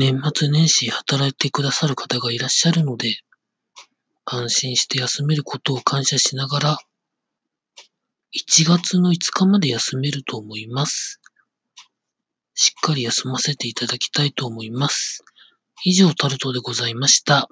年末年始働いてくださる方がいらっしゃるので、安心して休めることを感謝しながら、1月の5日まで休めると思います。しっかり休ませていただきたいと思います。以上、タルトでございました。